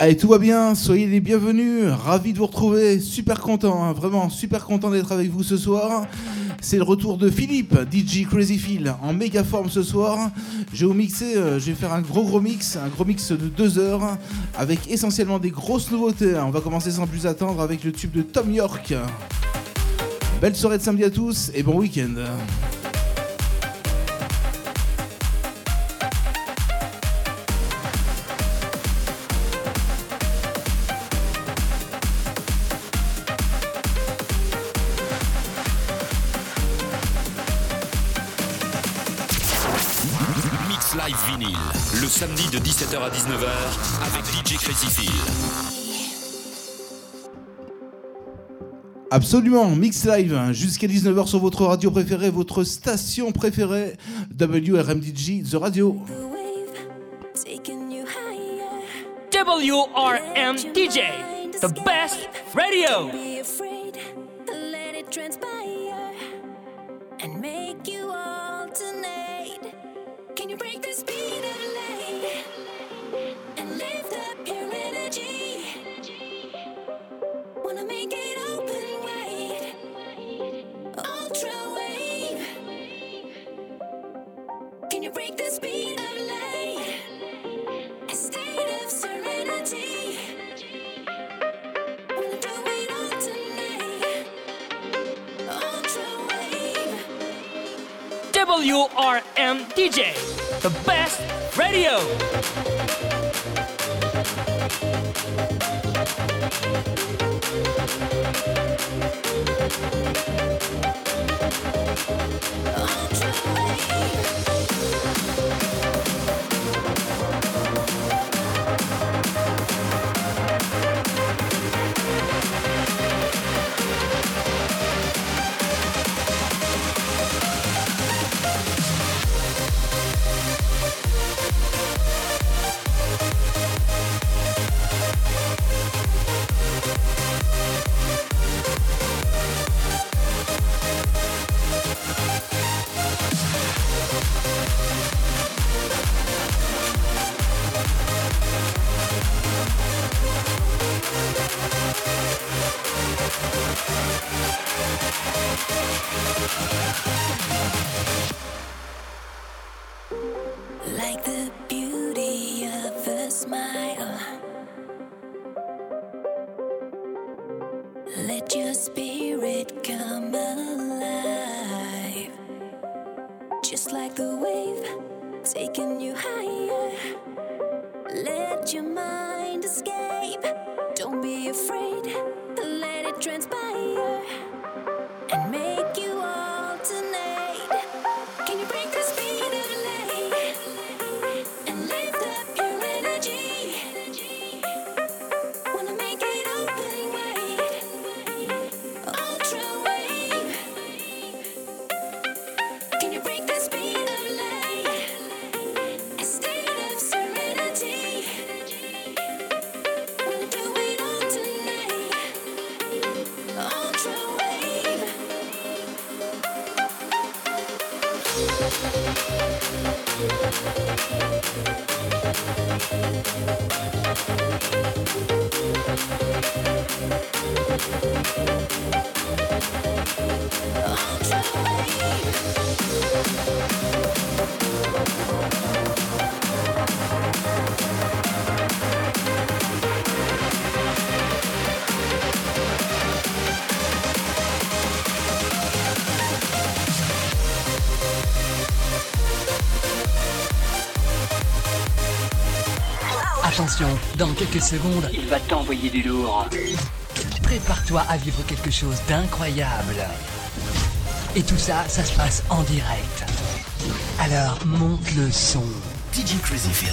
Allez, tout va bien, soyez les bienvenus, ravi de vous retrouver, super content, hein, vraiment super content d'être avec vous ce soir. C'est le retour de Philippe, DJ Crazy Phil, en méga forme ce soir. Je vais vous mixer, euh, je vais faire un gros gros mix, un gros mix de deux heures, avec essentiellement des grosses nouveautés. On va commencer sans plus attendre avec le tube de Tom York. Belle soirée de samedi à tous et bon week-end. 17h à 19h avec DJ Crazy Phil. Absolument, Mix Live hein, jusqu'à 19h sur votre radio préférée, votre station préférée, WRMDG The Radio. WRMDJ, the best radio. WRMDJ, the best radio. Like Oh, Attention, dans quelques secondes, il va t'envoyer du lourd. Prépare-toi à vivre quelque chose d'incroyable. Et tout ça, ça se passe en direct. Alors monte le son. DJ Crazy Phil.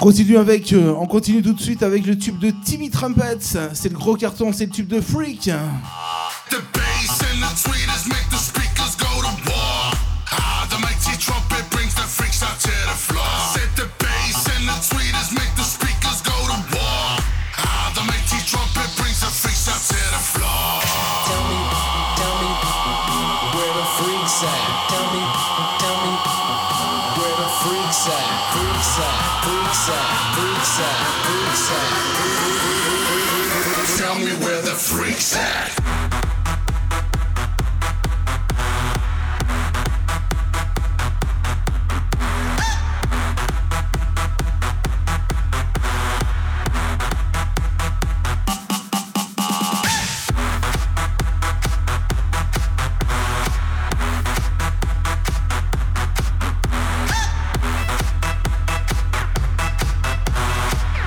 Continue avec, euh, on continue tout de suite avec le tube de Timmy Trumpets. C'est le gros carton, c'est le tube de Freak.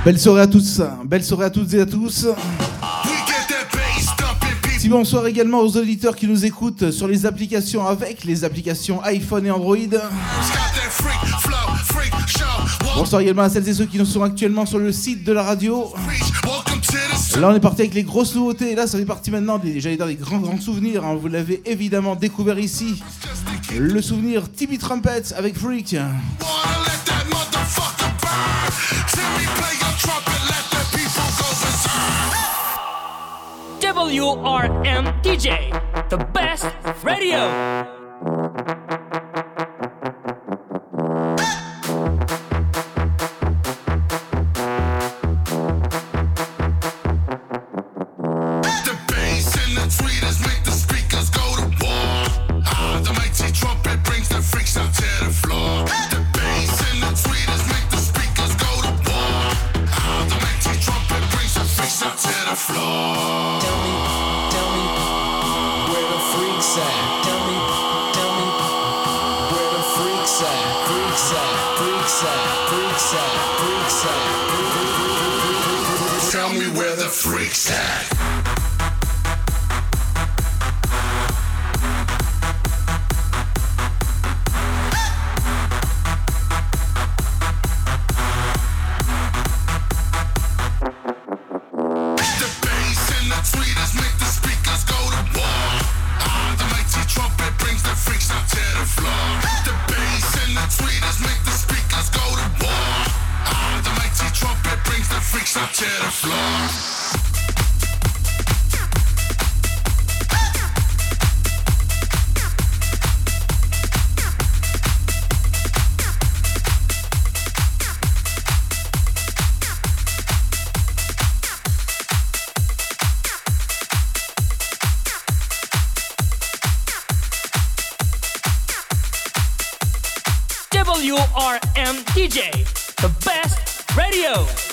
Belle soirée à tous, belle soirée à toutes et à tous. Petit bonsoir également aux auditeurs qui nous écoutent sur les applications avec les applications iPhone et Android. Bonsoir également à celles et ceux qui nous sont actuellement sur le site de la radio. Là on est parti avec les grosses nouveautés, là ça fait partie maintenant des, j'allais dire des grands grands souvenirs, hein. vous l'avez évidemment découvert ici. Le souvenir Timmy Trumpets avec Freak. Berserk. WRM DJ, the best radio. WRM DJ, the best radio.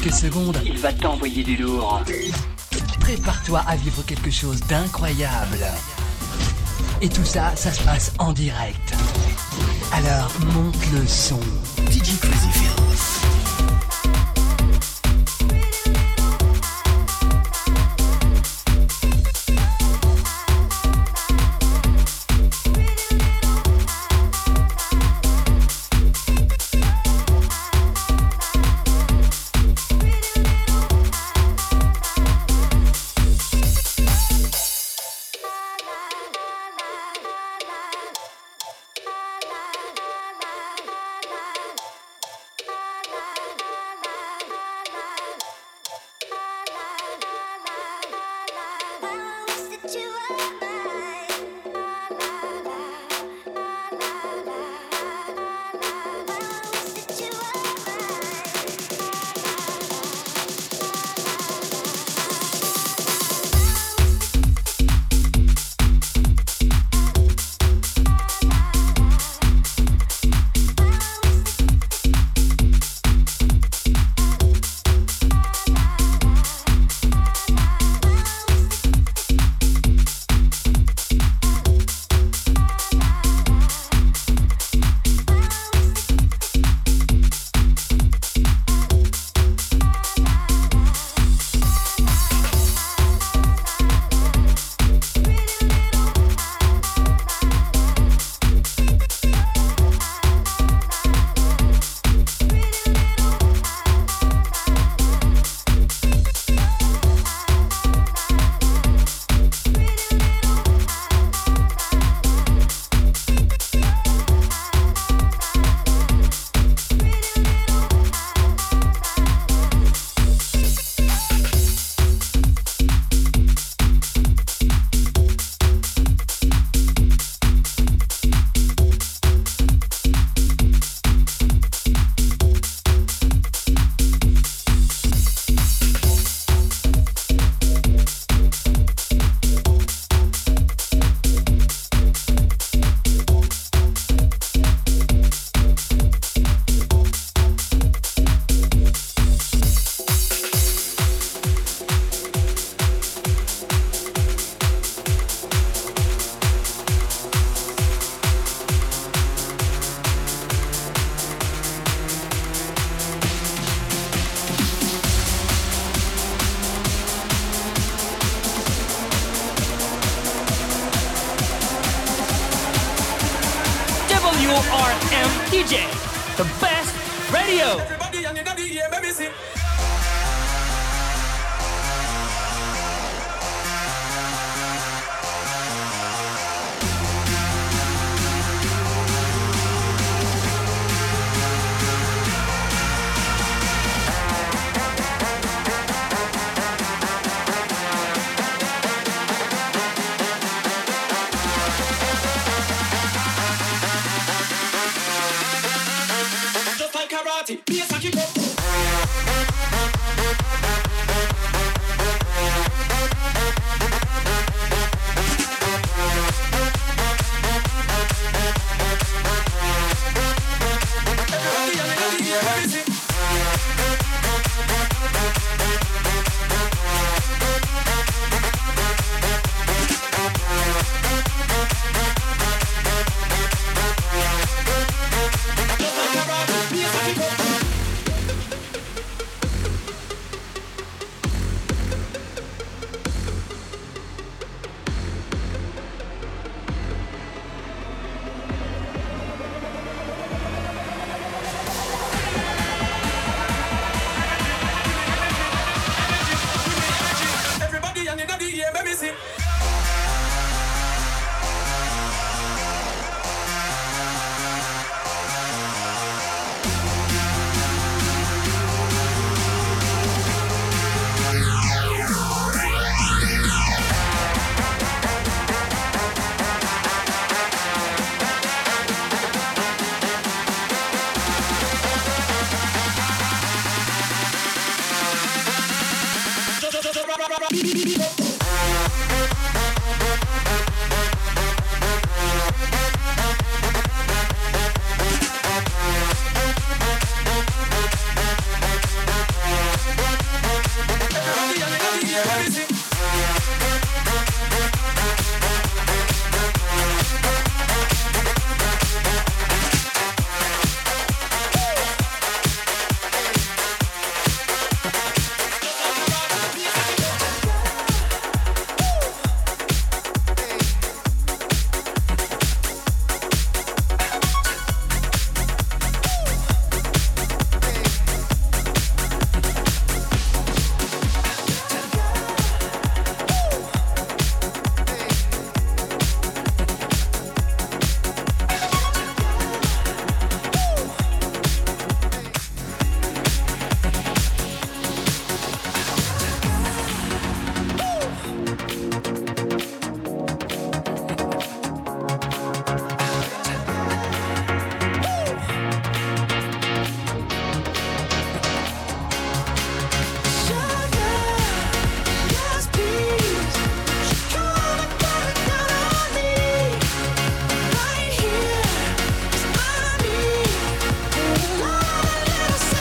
Quelques secondes, il va t'envoyer du lourd. Prépare-toi à vivre quelque chose d'incroyable. Et tout ça, ça se passe en direct. Alors monte le son. WRM DJ, the best radio. Keep up.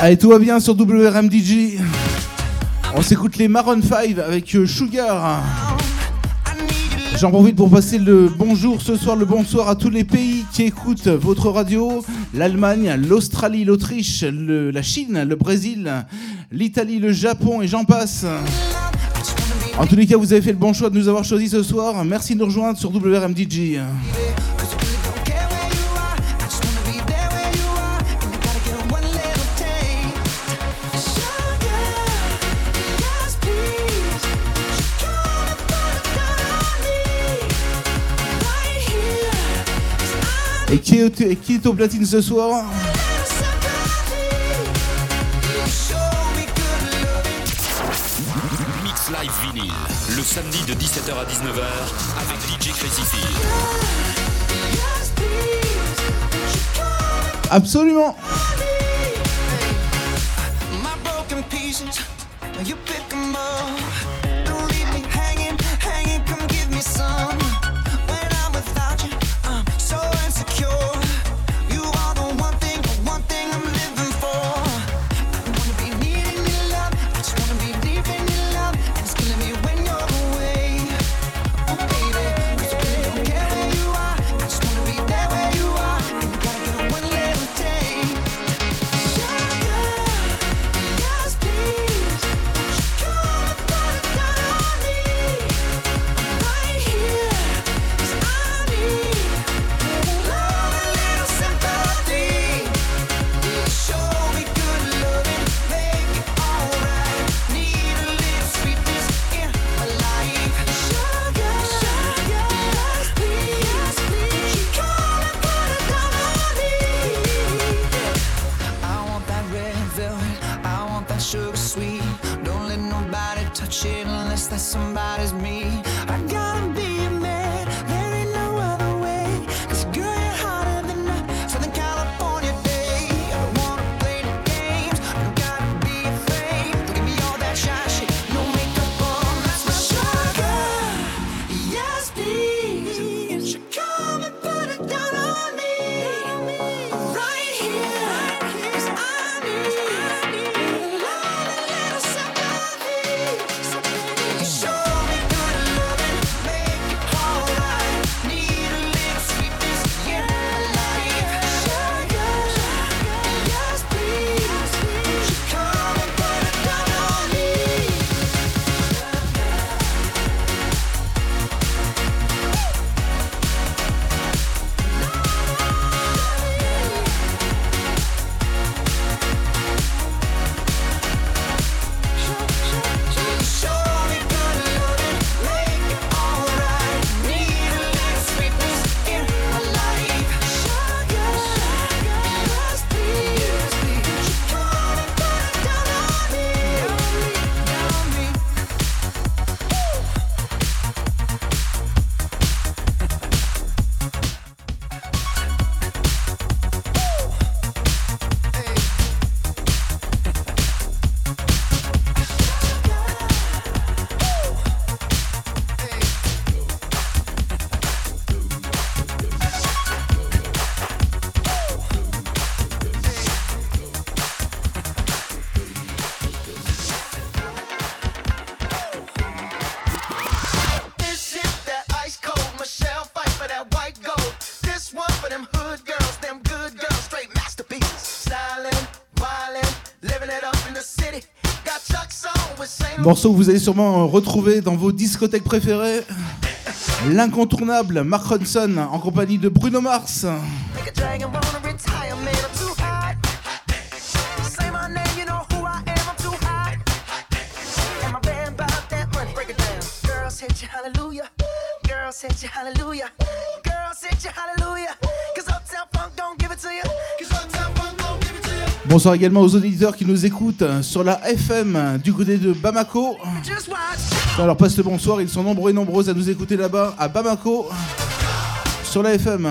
Allez, tout va bien sur WRM DJ. On s'écoute les Maroon 5 avec euh, Sugar. J'en profite pour passer le bonjour ce soir, le bonsoir à tous les pays qui écoutent votre radio. L'Allemagne, l'Australie, l'Autriche, la Chine, le Brésil, l'Italie, le Japon et j'en passe. En tous les cas, vous avez fait le bon choix de nous avoir choisi ce soir. Merci de nous rejoindre sur WRM Et qui est, et qui est au platine ce soir Mix Live Vinyl, le samedi de 17h à 19h avec DJ Crazy. Absolument Morceau que vous allez sûrement retrouver dans vos discothèques préférées. L'incontournable Mark Ronson en compagnie de Bruno Mars. Bonsoir également aux auditeurs qui nous écoutent sur la FM du côté de Bamako. Alors passe le bonsoir, ils sont nombreux et nombreuses à nous écouter là-bas à Bamako sur la FM.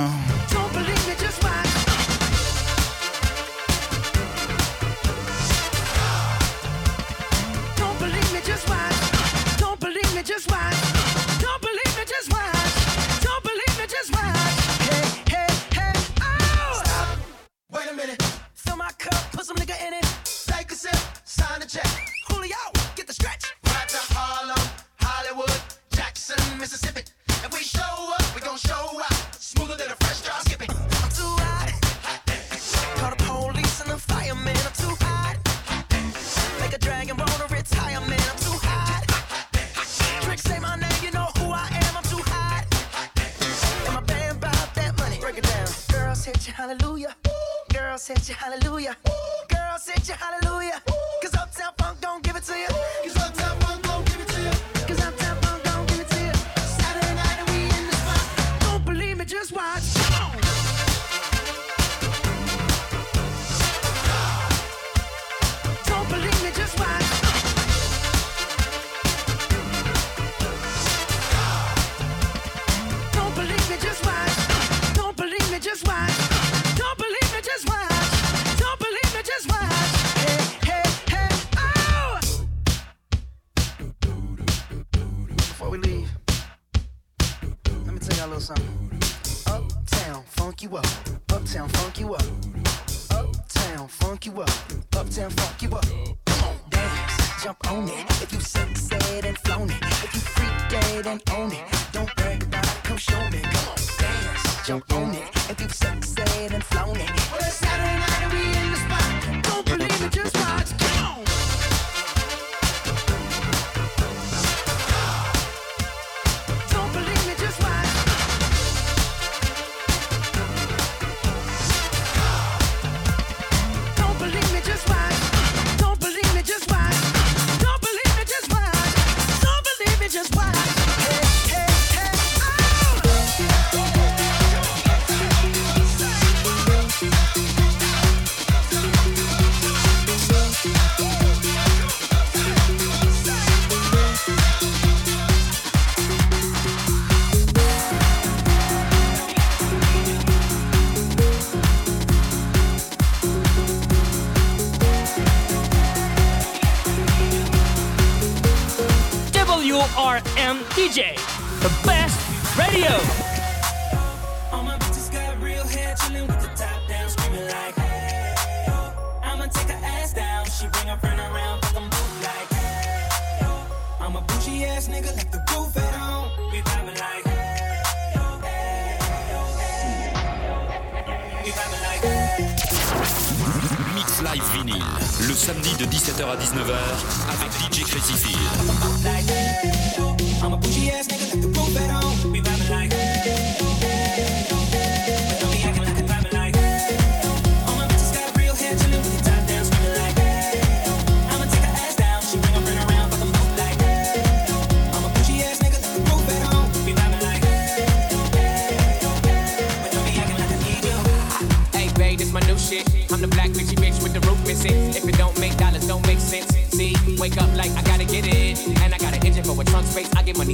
Civil.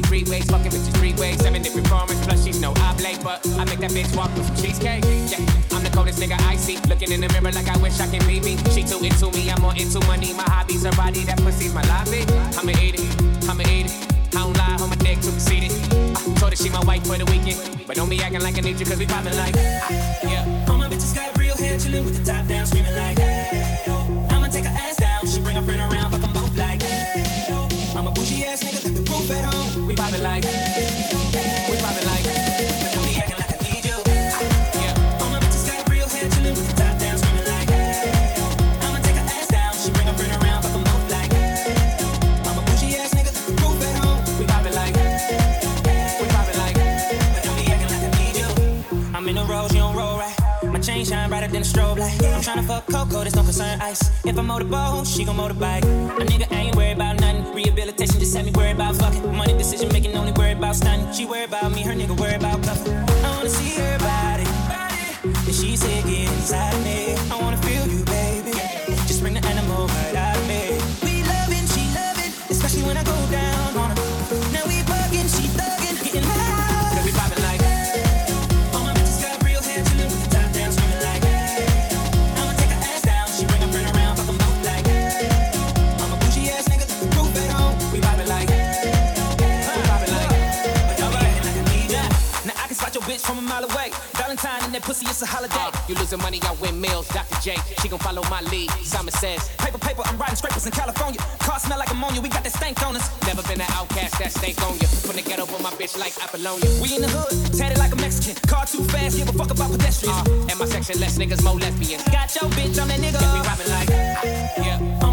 three ways, fucking bitches three ways. Seven different forms. plus she's no oblate, but I make that bitch walk with some cheesecake. Yeah, I'm the coldest nigga I see. Looking in the mirror like I wish I could be me. She too into me, I'm more into money. My hobbies, her body, that pussy's my lobby. I'ma eat it, I'ma eat it. I don't lie, hold my dick to it I told her she my wife for the weekend, but don't be acting like I need you cause we poppin' like. I, yeah. All my bitches got real hair chillin' with the top down, screamin' like. Hey, oh. Brighter than a strobe light. I'm tryna fuck Coco, this don't concern ice. If i'm motorboat, she gon' motorbike. A nigga ain't worried about nothing. Rehabilitation just had me worried about fucking. Money decision making, only worried about stunning. She worried about me, her nigga worried about cuffing. I wanna see her body. And she said, get inside me. I wanna You losing money, I win meals. Dr. J, she gon' follow my lead. Simon says, Paper, paper, I'm riding scrapers in California. Car smell like ammonia, we got that stank on us. never been an outcast that stake on you. From the ghetto with my bitch like Apollonia. We in the hood, tatted like a Mexican. Car too fast, give a fuck about pedestrians. Uh, and my section less niggas, more lesbians. Got your bitch on that nigga. Yeah, we like, yeah,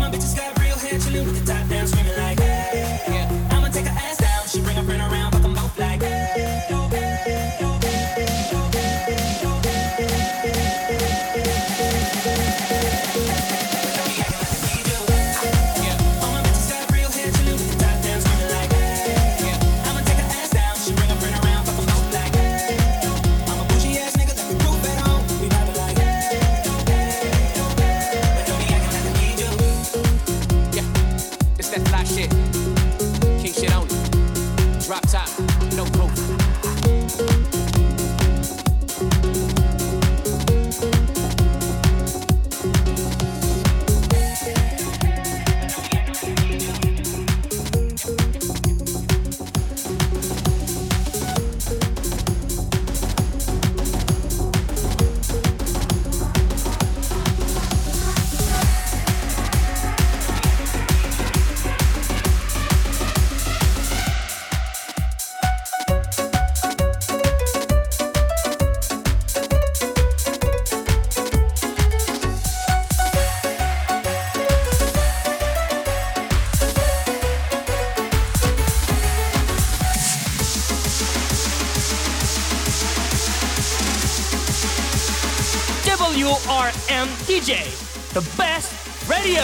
WRM DJ, the best radio.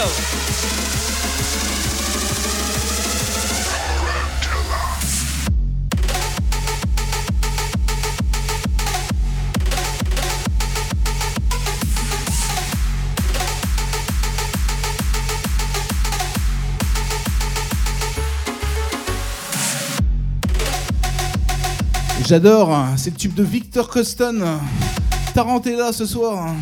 J'adore, hein, c'est le tube de Victor Coston. Tarantella ce soir.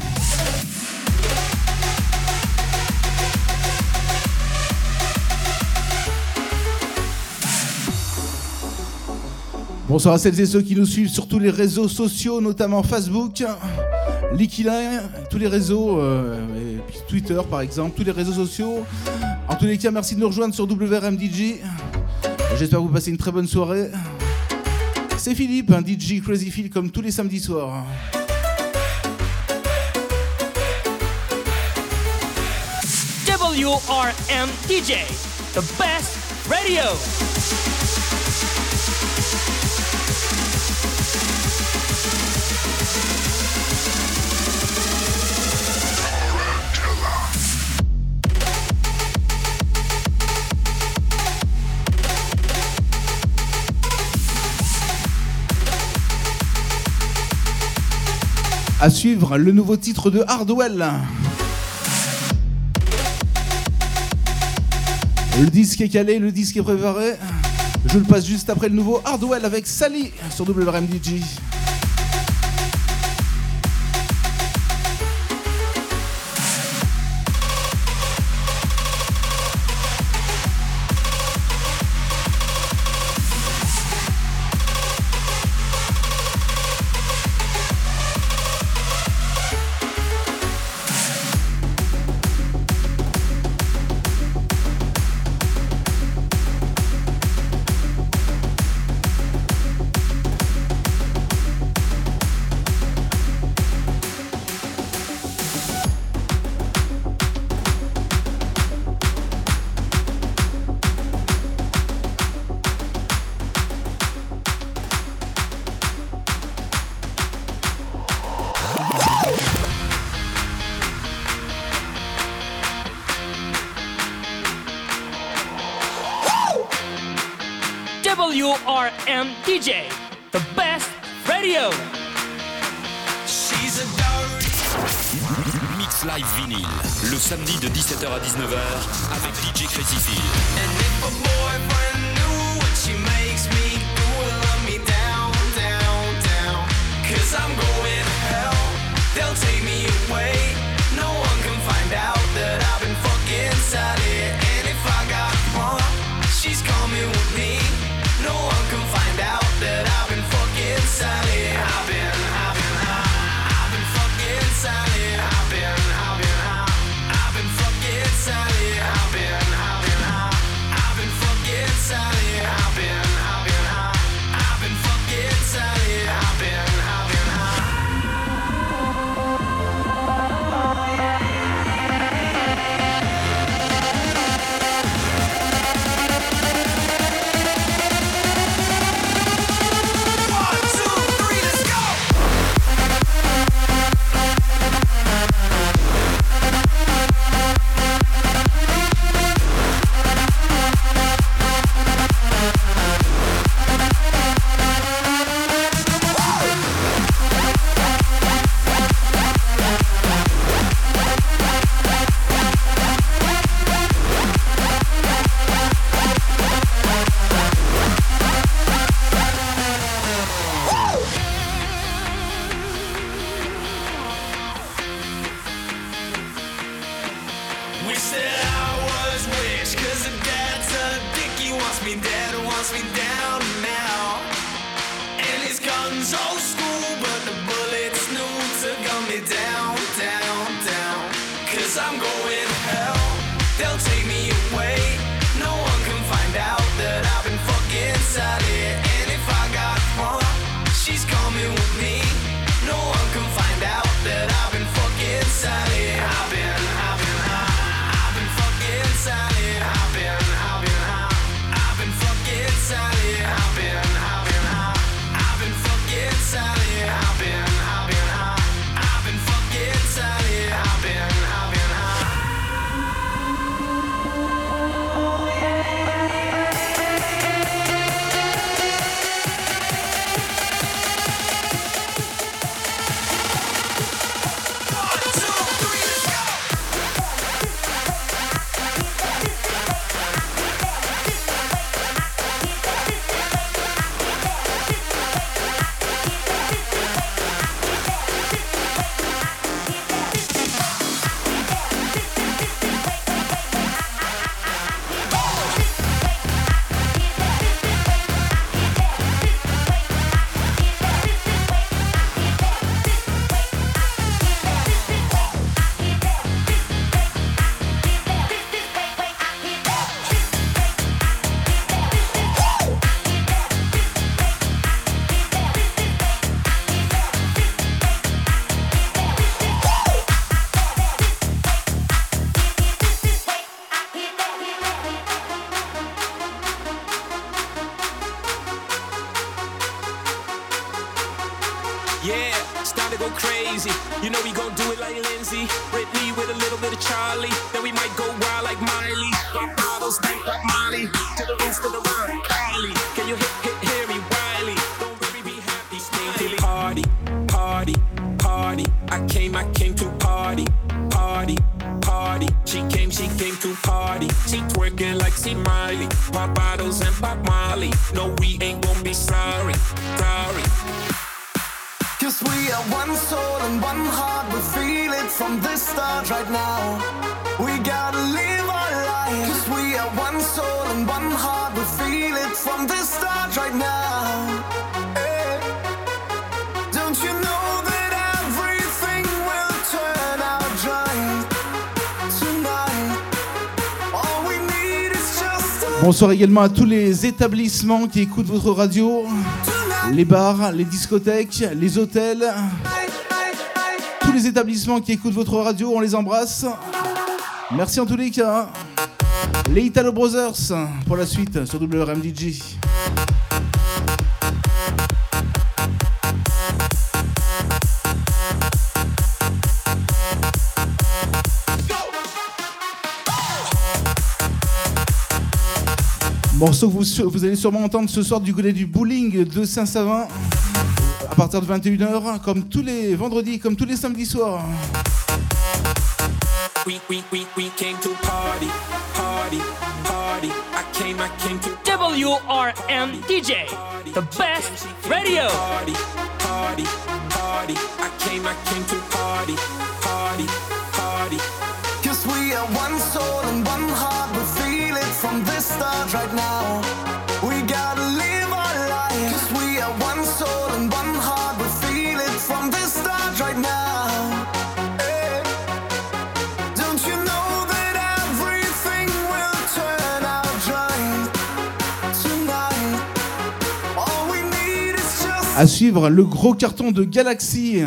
Bonsoir à celles et ceux qui nous suivent sur tous les réseaux sociaux, notamment Facebook, Liquilin, tous les réseaux, euh, Twitter par exemple, tous les réseaux sociaux. En tous les cas, merci de nous rejoindre sur WRMDJ. J'espère que vous passez une très bonne soirée. C'est Philippe, un DJ Crazy Phil comme tous les samedis soirs. WRM DJ, the best radio. À suivre le nouveau titre de Hardwell. Le disque est calé, le disque est préparé. Je le passe juste après le nouveau Hardwell avec Sally sur WRMDJ. DJ, the best radio. She's a Mix Live Vinyl, le samedi de 17h à 19h avec DJ Crazy Également à tous les établissements qui écoutent votre radio, les bars, les discothèques, les hôtels, tous les établissements qui écoutent votre radio, on les embrasse. Merci en tous les cas. Les Italo Brothers pour la suite sur WRMDG. Morceau que vous, vous allez sûrement entendre ce soir du côté du bowling de Saint-Savin à partir de 21h, comme tous les vendredis, comme tous les samedis soirs. We, we, we, we came to party, party, party. I came, I came to WRM DJ, the best radio. party, party, party. I came, I came to party, party, party. À suivre le gros carton de Galaxy.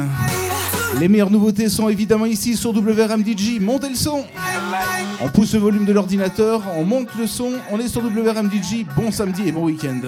Les meilleures nouveautés sont évidemment ici sur WRM DJ. Montez le son. On pousse le volume de l'ordinateur, on monte le son, on est sur WRM DJ. Bon samedi et bon week-end.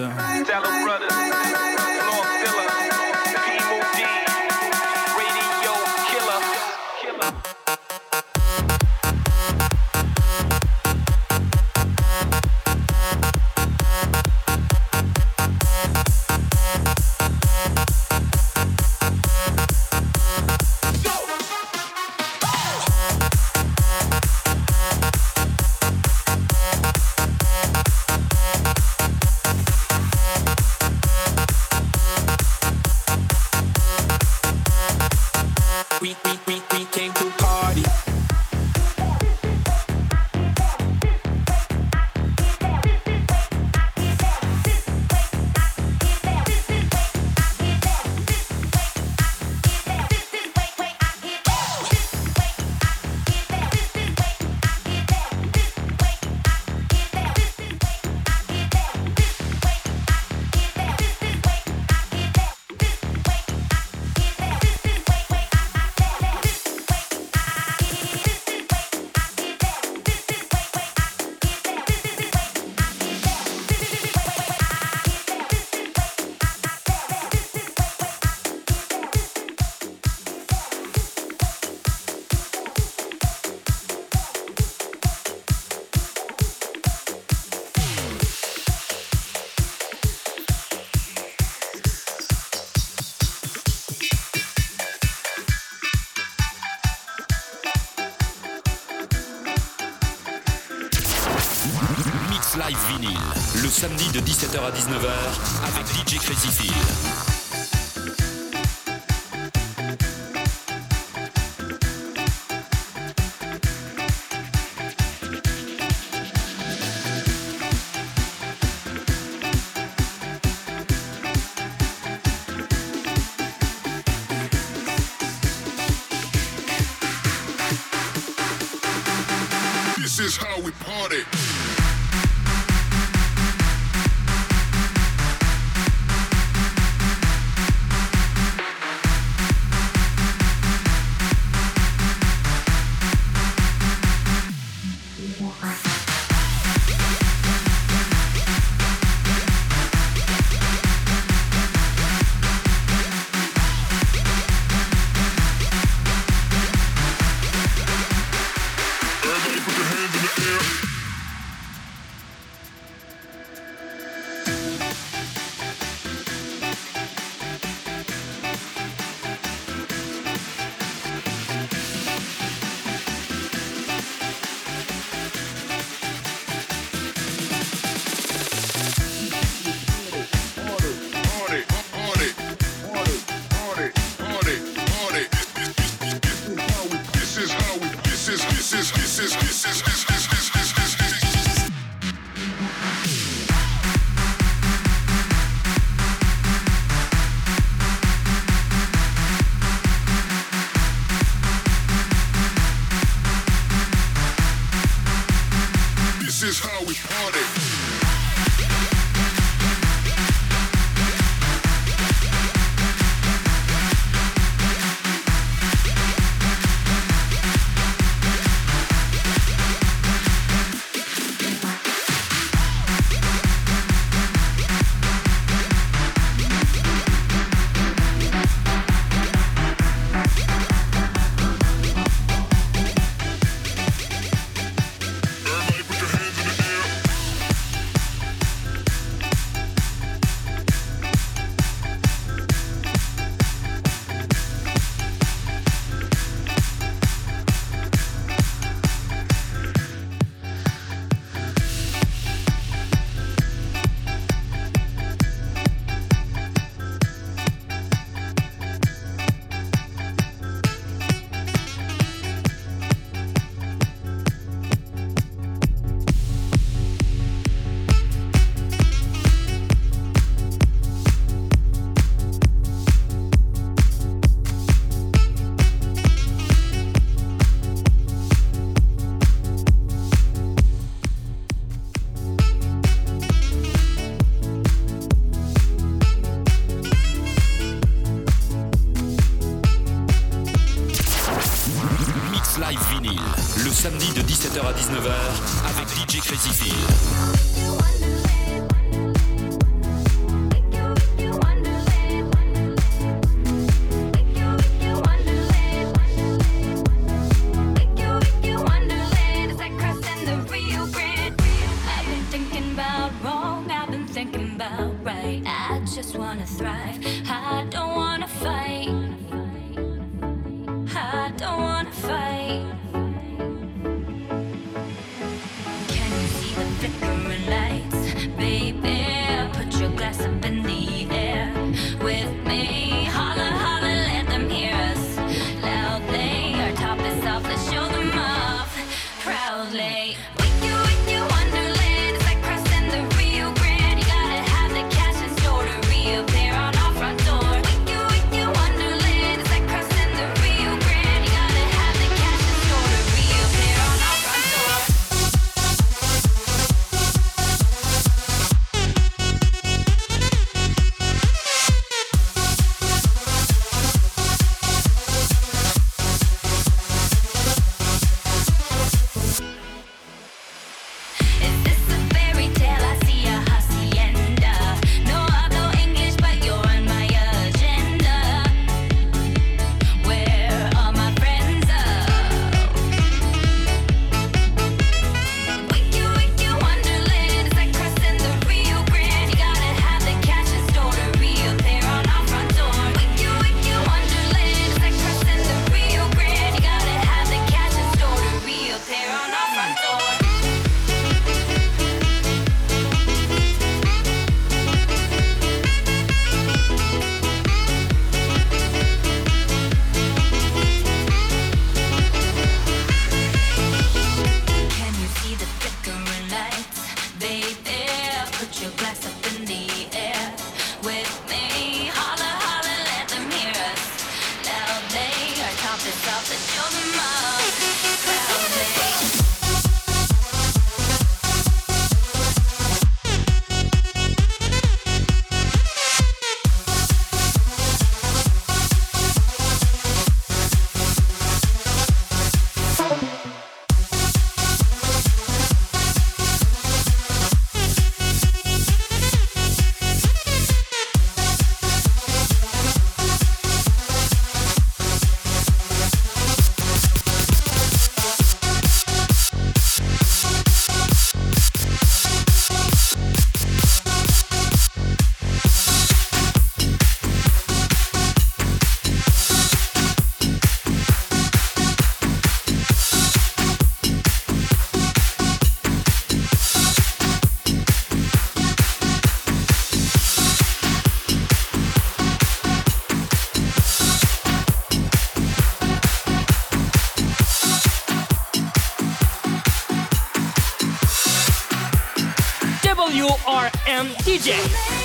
WRM DJ,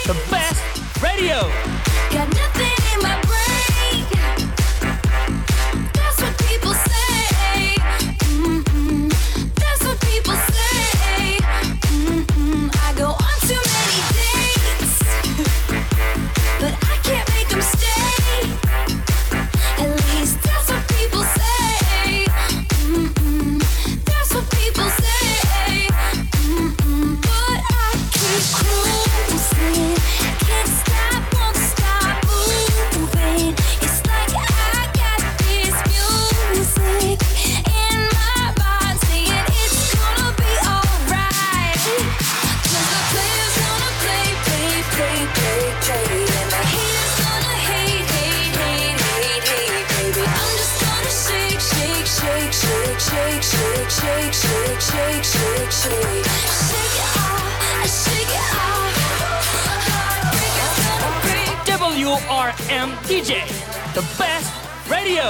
the best radio. the best radio.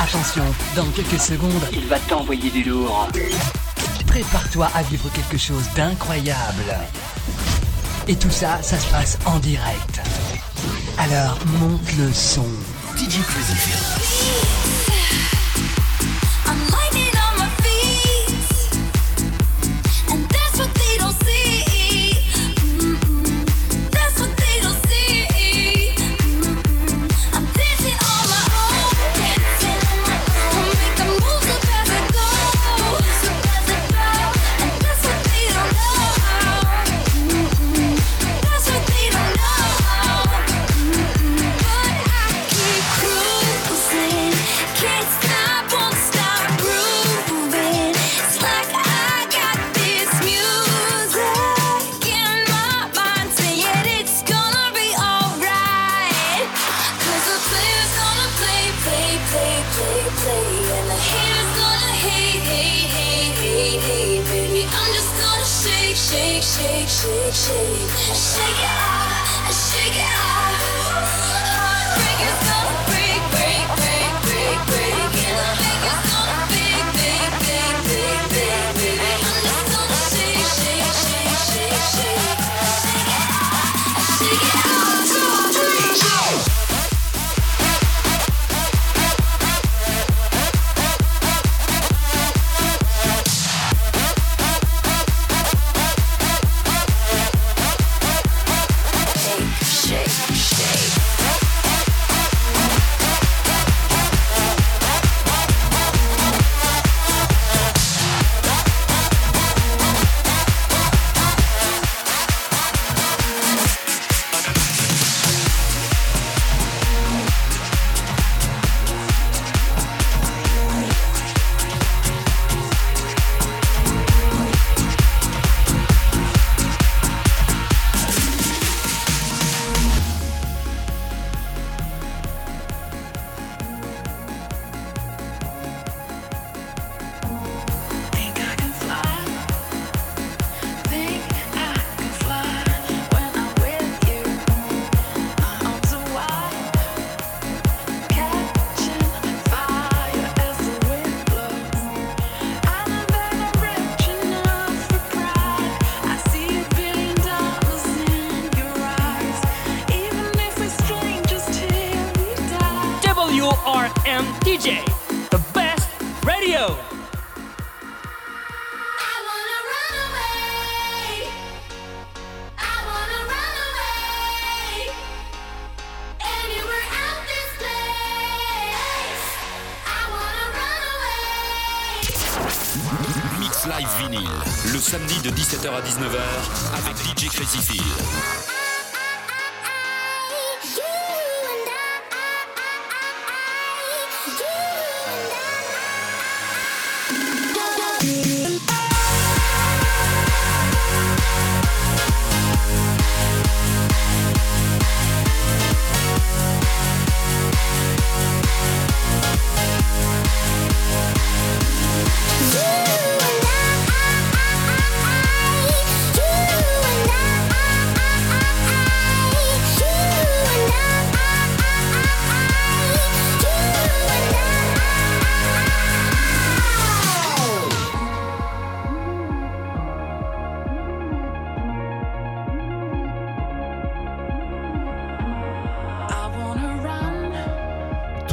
Attention, dans quelques secondes, il va t'envoyer du lourd. Prépare-toi à vivre quelque chose d'incroyable. Et tout ça, ça se passe en direct. Alors monte le son. DJ Crazy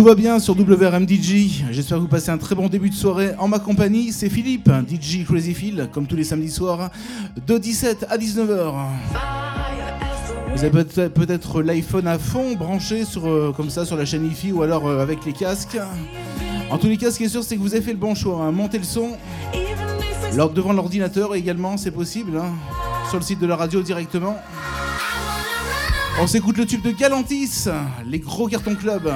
va bien sur WRMDJ. J'espère que vous passez un très bon début de soirée. En ma compagnie, c'est Philippe, DJ Crazy Phil, comme tous les samedis soirs, de 17 à 19h. Vous avez peut-être peut-être l'iPhone à fond branché sur, euh, comme ça sur la chaîne IFI ou alors euh, avec les casques. En tous les cas, ce qui est sûr, c'est que vous avez fait le bon choix. hein. Montez le son. Lors devant l'ordinateur également, c'est possible. hein. Sur le site de la radio directement. On s'écoute le tube de Galantis, les gros cartons club.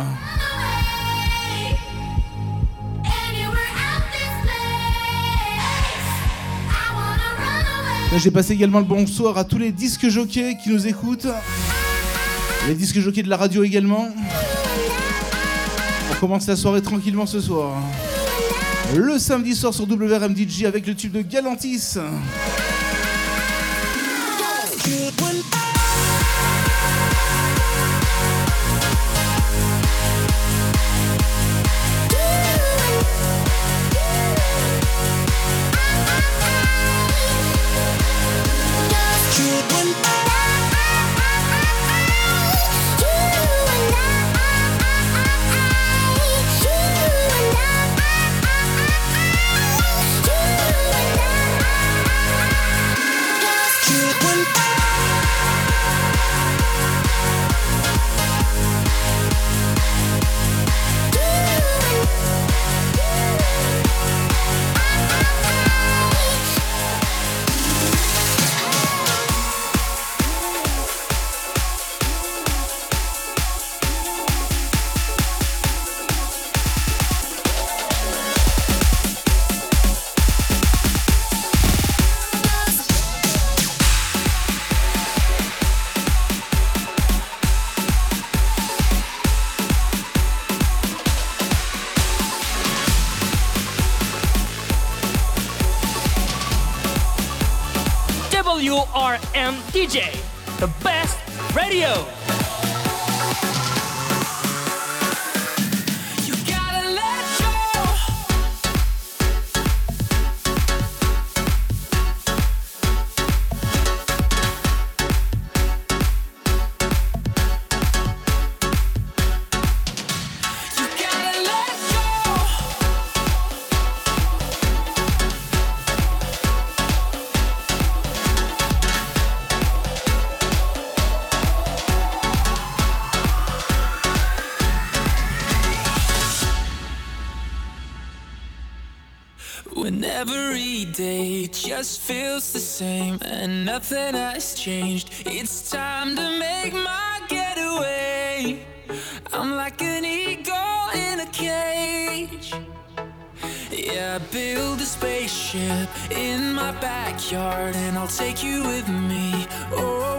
J'ai passé également le bonsoir à tous les disques jockeys qui nous écoutent. Les disques jockeys de la radio également. On commence la soirée tranquillement ce soir. Le samedi soir sur WRMDJ avec le tube de Galantis. RMDJ, the best radio. just feels the same and nothing has changed. It's time to make my getaway. I'm like an eagle in a cage. Yeah, build a spaceship in my backyard and I'll take you with me. Oh.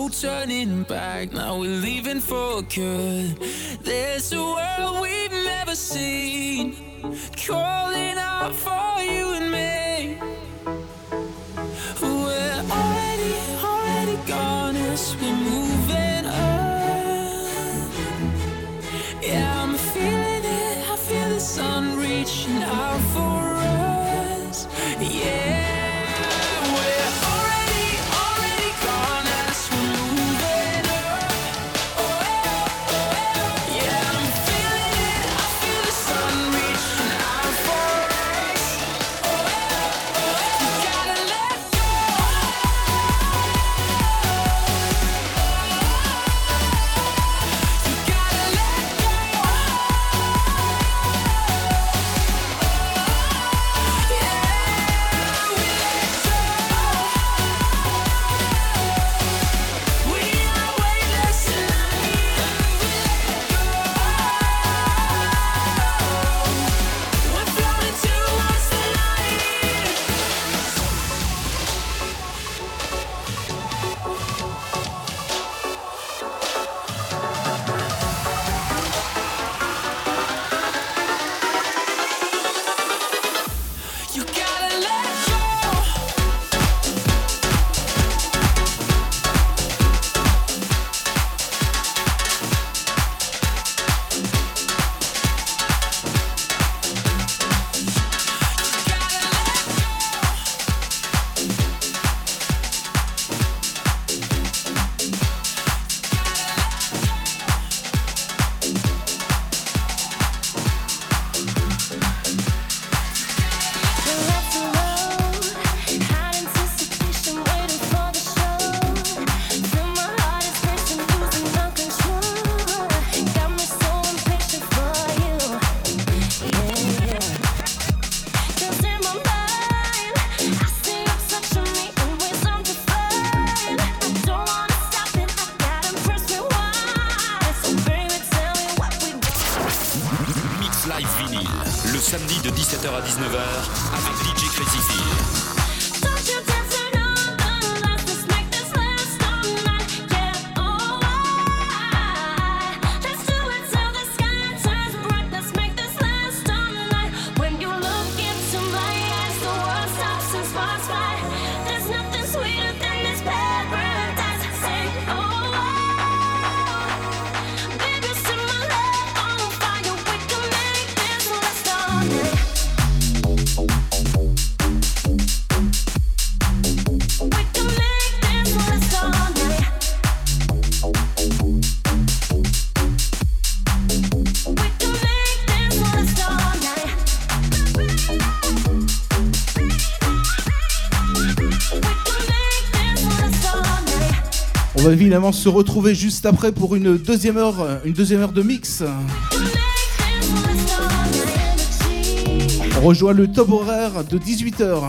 no turning back. Now we're leaving for good. There's a world we va évidemment se retrouver juste après pour une deuxième heure, euh, une deuxième heure de mix. On rejoint le top horaire de 18h.